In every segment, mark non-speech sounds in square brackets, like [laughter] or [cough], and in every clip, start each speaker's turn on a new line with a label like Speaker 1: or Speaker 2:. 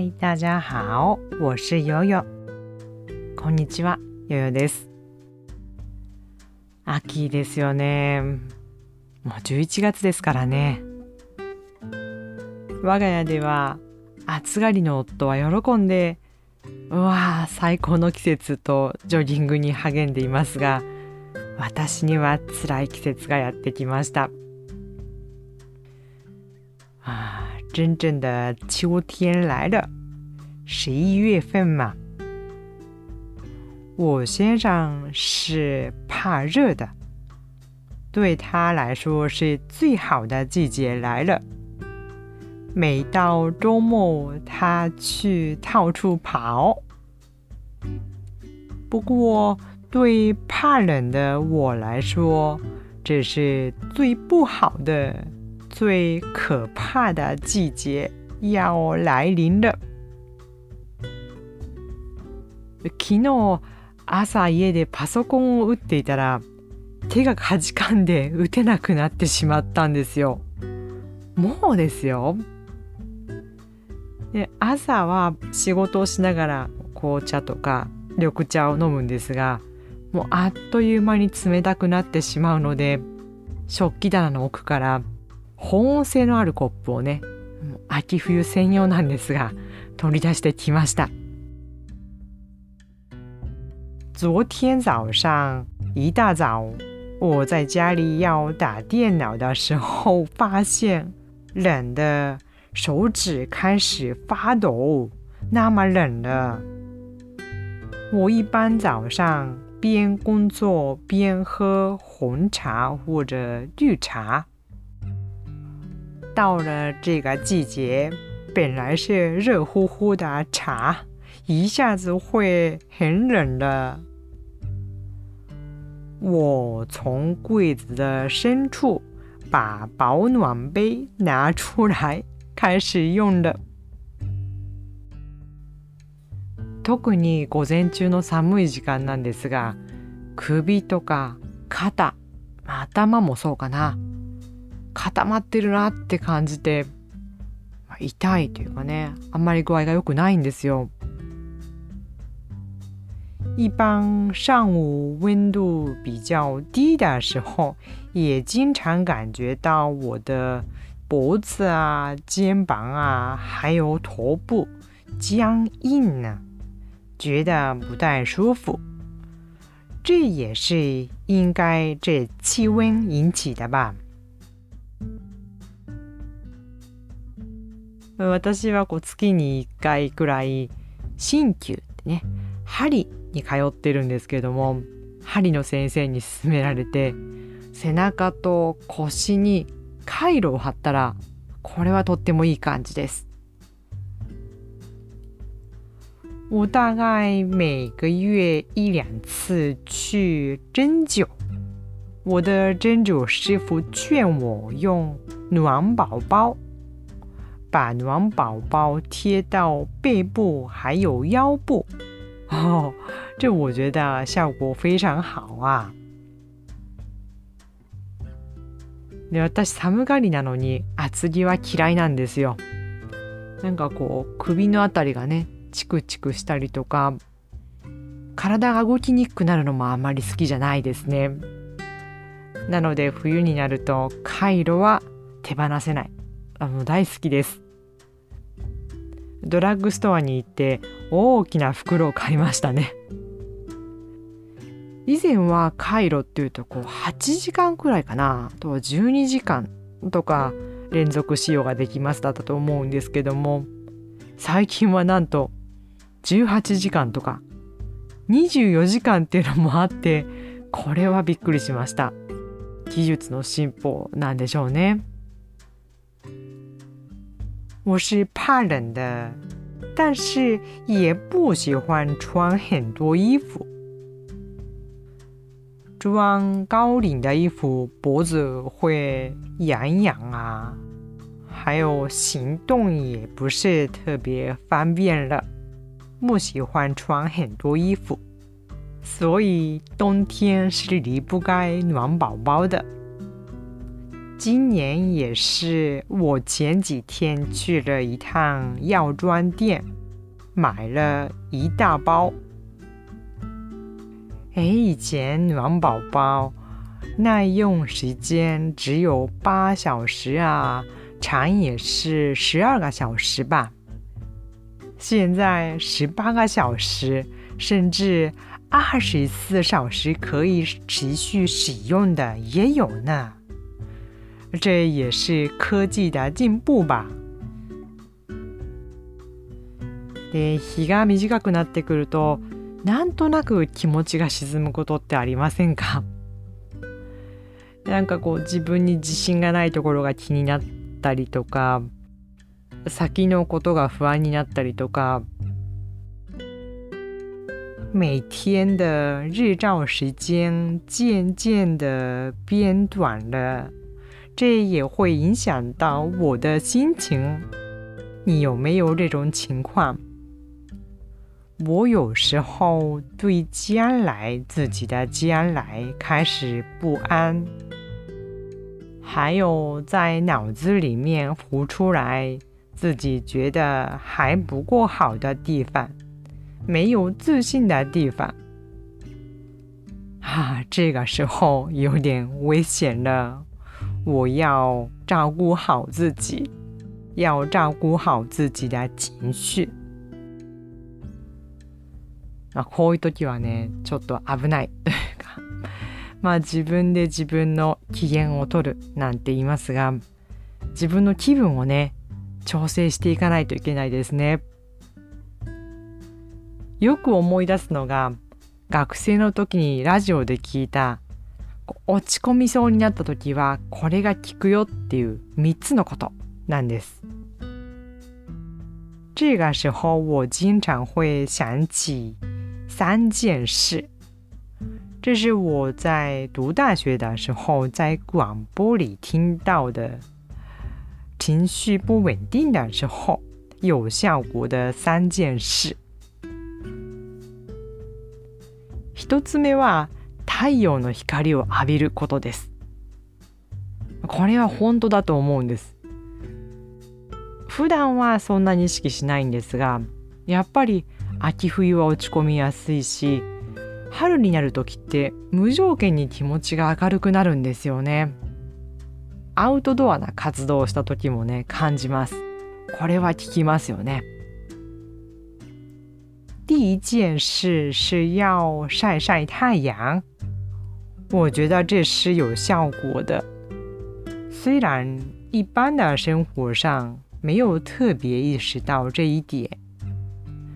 Speaker 1: 嗨，大家好，我是悠悠。こんにちは、悠悠です。秋ですよね。もう11月ですからね。我が家では暑がりの夫は喜んで、うわあ、最高の季節とジョギングに励んでいますが、私には辛い季節がやってきました。啊，真正的秋天来了，十一月份嘛。我先生是怕热的，对他来说是最好的季节来了。每到周末，他去到处跑。不过，对怕冷的我来说，这是最不好的。最可怕的季节要来临了。昨日朝家でパソコンを打っていたら手がかじかんで打てなくなってしまったんですよ。もうですよ。で朝は仕事をしながら紅茶とか緑茶を飲むんですがもうあっという間に冷たくなってしまうので食器棚の奥から保温性のあるコップをね秋冬専用なんですが取り出してきました昨天早上一大早我在家里要打电脑的时候发现冷的手指开始发抖那么冷了我一般早上边工作边喝红茶或者绿茶到了这个季节，本来是热乎乎的茶，一下子会很冷的。我从柜子的深处把保暖杯拿出来，开始用了。特に午前中の寒い時間なんですが、首とか肩、頭もそうかな。固まってるなって感じて、まあ、痛いというかねあんまり具合が良くないんですよ。一般上午温度比较低的时候，也经常感觉到我的脖子啊、肩膀啊，还有头部僵硬呢，觉得不太舒服。这也是应该这气温引起的吧。私はこう月に1回くらい鍼灸ってね針 に通ってるんですけども針の先生に勧められて背中と腰に回路を貼ったらこれはとってもいい感じです。我大概每个月一两次去针灸。我的针灸师傅劝我用暖宝宝？把暖宝宝贴到背部还有腰部，[laughs] 哦，这我觉得效果非常好啊。で私寒がりなのに厚着は嫌いなんですよ。なんかこう首のあたりがねチクチクしたりとか体が動きにくくなるのもあんまり好きじゃないですね。なので冬になるとカイロは手放せない。あの大好きです。ドラッグストアに行って大きな袋を買いましたね。以前はカイロっていうとこう8時間くらいかな。あとは12時間とか連続使用ができますだったと思うんですけども最近はなんと18時間とか24時間っていうのもあってこれはびっくりしました。技術の進歩なんでしょうね。我是怕冷的，但是也不喜欢穿很多衣服。穿高领的衣服，脖子会痒痒啊，还有行动也不是特别方便了。不喜欢穿很多衣服，所以冬天是离不开暖宝宝的。今年也是，我前几天去了一趟药妆店，买了一大包。哎，以前暖宝宝耐用时间只有八小时啊，长也是十二个小时吧。现在十八个小时，甚至二十四小时可以持续使用的也有呢。这也是科技的进步吧。で、日が短くなってくると。なんとなく気持ちが沈むことってありませんか？なんかこう自分に自信がないところが気になったりとか先のことが不安になったりとか每天的日照时间渐渐的变短了，这也会影响到我的心情。你有没有这种情况？我有时候对将来自己的将来开始不安，还有在脑子里面浮出来自己觉得还不够好的地方，没有自信的地方，啊，这个时候有点危险了。我要照顾好自己，要照顾好自己的情绪。まあ、こういう時はねちょっと危ないというかまあ自分で自分の機嫌を取るなんて言いますが自分の気分をね調整していかないといけないですね。よく思い出すのが学生の時にラジオで聞いた落ち込みそうになった時はこれが効くよっていう3つのことなんです。这个时候我经常会想起三件事，这是我在读大学的时候在广播里听到的。情绪不稳定的时候有效果的三件事。一つ目は太陽の光を浴びることです。これは本当だと思うんです。普段はそんなに意識しないんですが、やっぱり秋冬は落ち込みやすいし春になる時って無条件に気持ちが明るくなるんですよねアウトドアな活動をした時もね感じますこれは効きますよね第一件事是要晒晒太阳我觉得这是有效果的虽然一般的生活上没有特别意识到这一点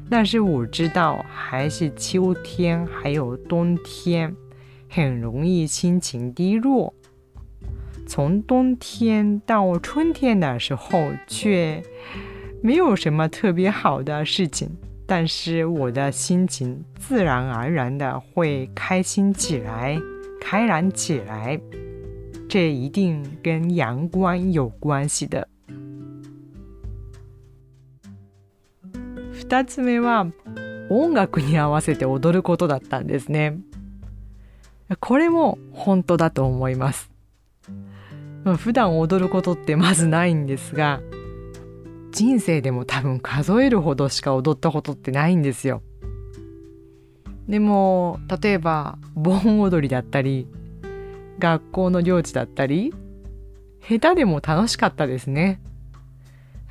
Speaker 1: 但是我知道，还是秋天还有冬天，很容易心情低落。从冬天到春天的时候，却没有什么特别好的事情，但是我的心情自然而然的会开心起来、开朗起来。这一定跟阳光有关系的。2つ目は音楽に合わせて踊ることだったんですね。これも本当だと思います。普段踊ることってまずないんですが人生でも多分数えるほどしか踊ったことってないんですよ。でも例えば盆踊りだったり学校の行事だったり下手でも楽しかったですね。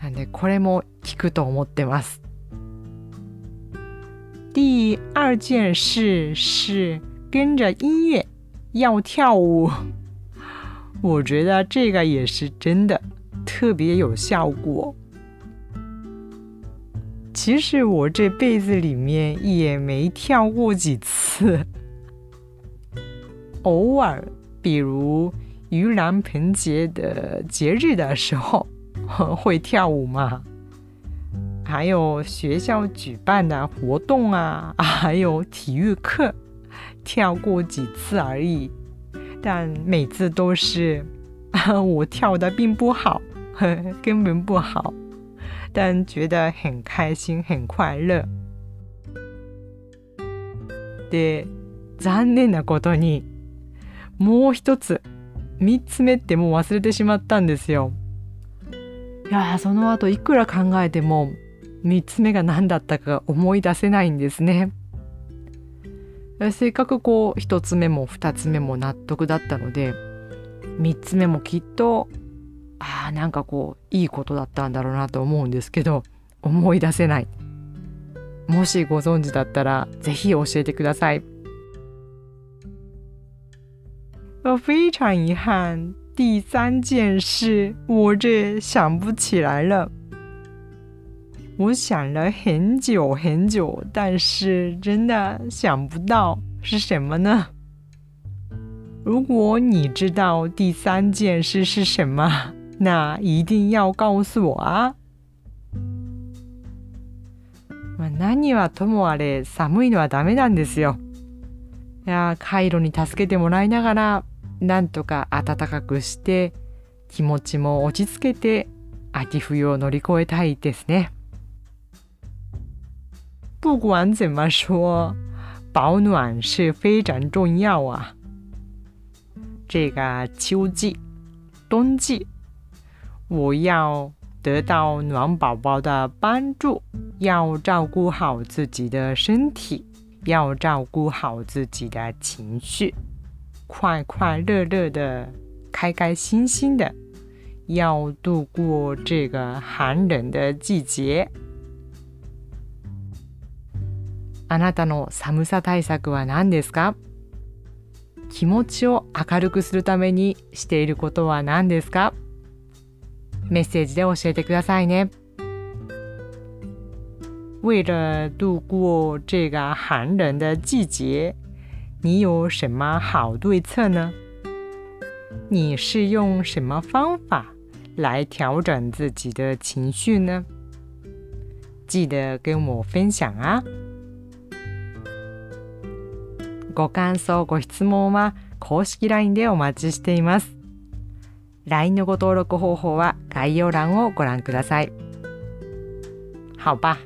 Speaker 1: なんでこれも効くと思ってます。第二件事是跟着音乐要跳舞，我觉得这个也是真的特别有效果。其实我这辈子里面也没跳过几次，[laughs] 偶尔，比如盂兰盆节的节日的时候 [laughs] 会跳舞嘛。还有学校举办的活动啊，[laughs] 还有体育课，跳过几次而已。但每次都是我跳的并不好，根本不好，但觉得很开心、很快乐。で、残念なことにもう一つ3つ目ってもう忘れてしまったんですよ。いやその後いくら考えても3つ目が何だったか思い出せないんですね。せっかくこう1つ目も2つ目も納得だったので3つ目もきっとああなんかこういいことだったんだろうなと思うんですけど思い出せないもしご存知だったらぜひ教えてください非常遗憾第三件事我这想不起来了我想了很久很久但是真的想不到是什么呢如果你知道第三件事是什么 那一定要告诉我啊！まあ、何はともあれ寒いのはダメなんですよ。いやカイロに助けてもらいながらなんとか暖かくして気持ちも落ち着けて秋冬を乗り越えたいですね。不管怎么说，保暖是非常重要啊。这个秋季、冬季我要得到暖宝宝的帮助，要照顾好自己的身体，要照顾好自己的情绪，快快乐乐的，开开心心的，要度过这个寒冷的季节。あなたの寒さ対策は何ですか？気持ちを明るくするためにしていることは何ですか？メッセージで教えてくださいね。为了度过这个寒冷的季节，你有什么好对策呢？你是用什么方法来调整自己的情绪呢？记得跟我分享啊！ご感想、ご質問は公式 LINE でお待ちしています。LINE のご登録方法は概要欄をご覧ください。好吧，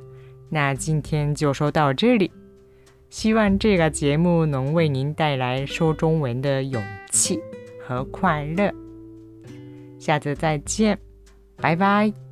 Speaker 1: 那今天就说到这里。希望这个节目能为您带来说中文的勇气和快乐。下次再见，拜拜。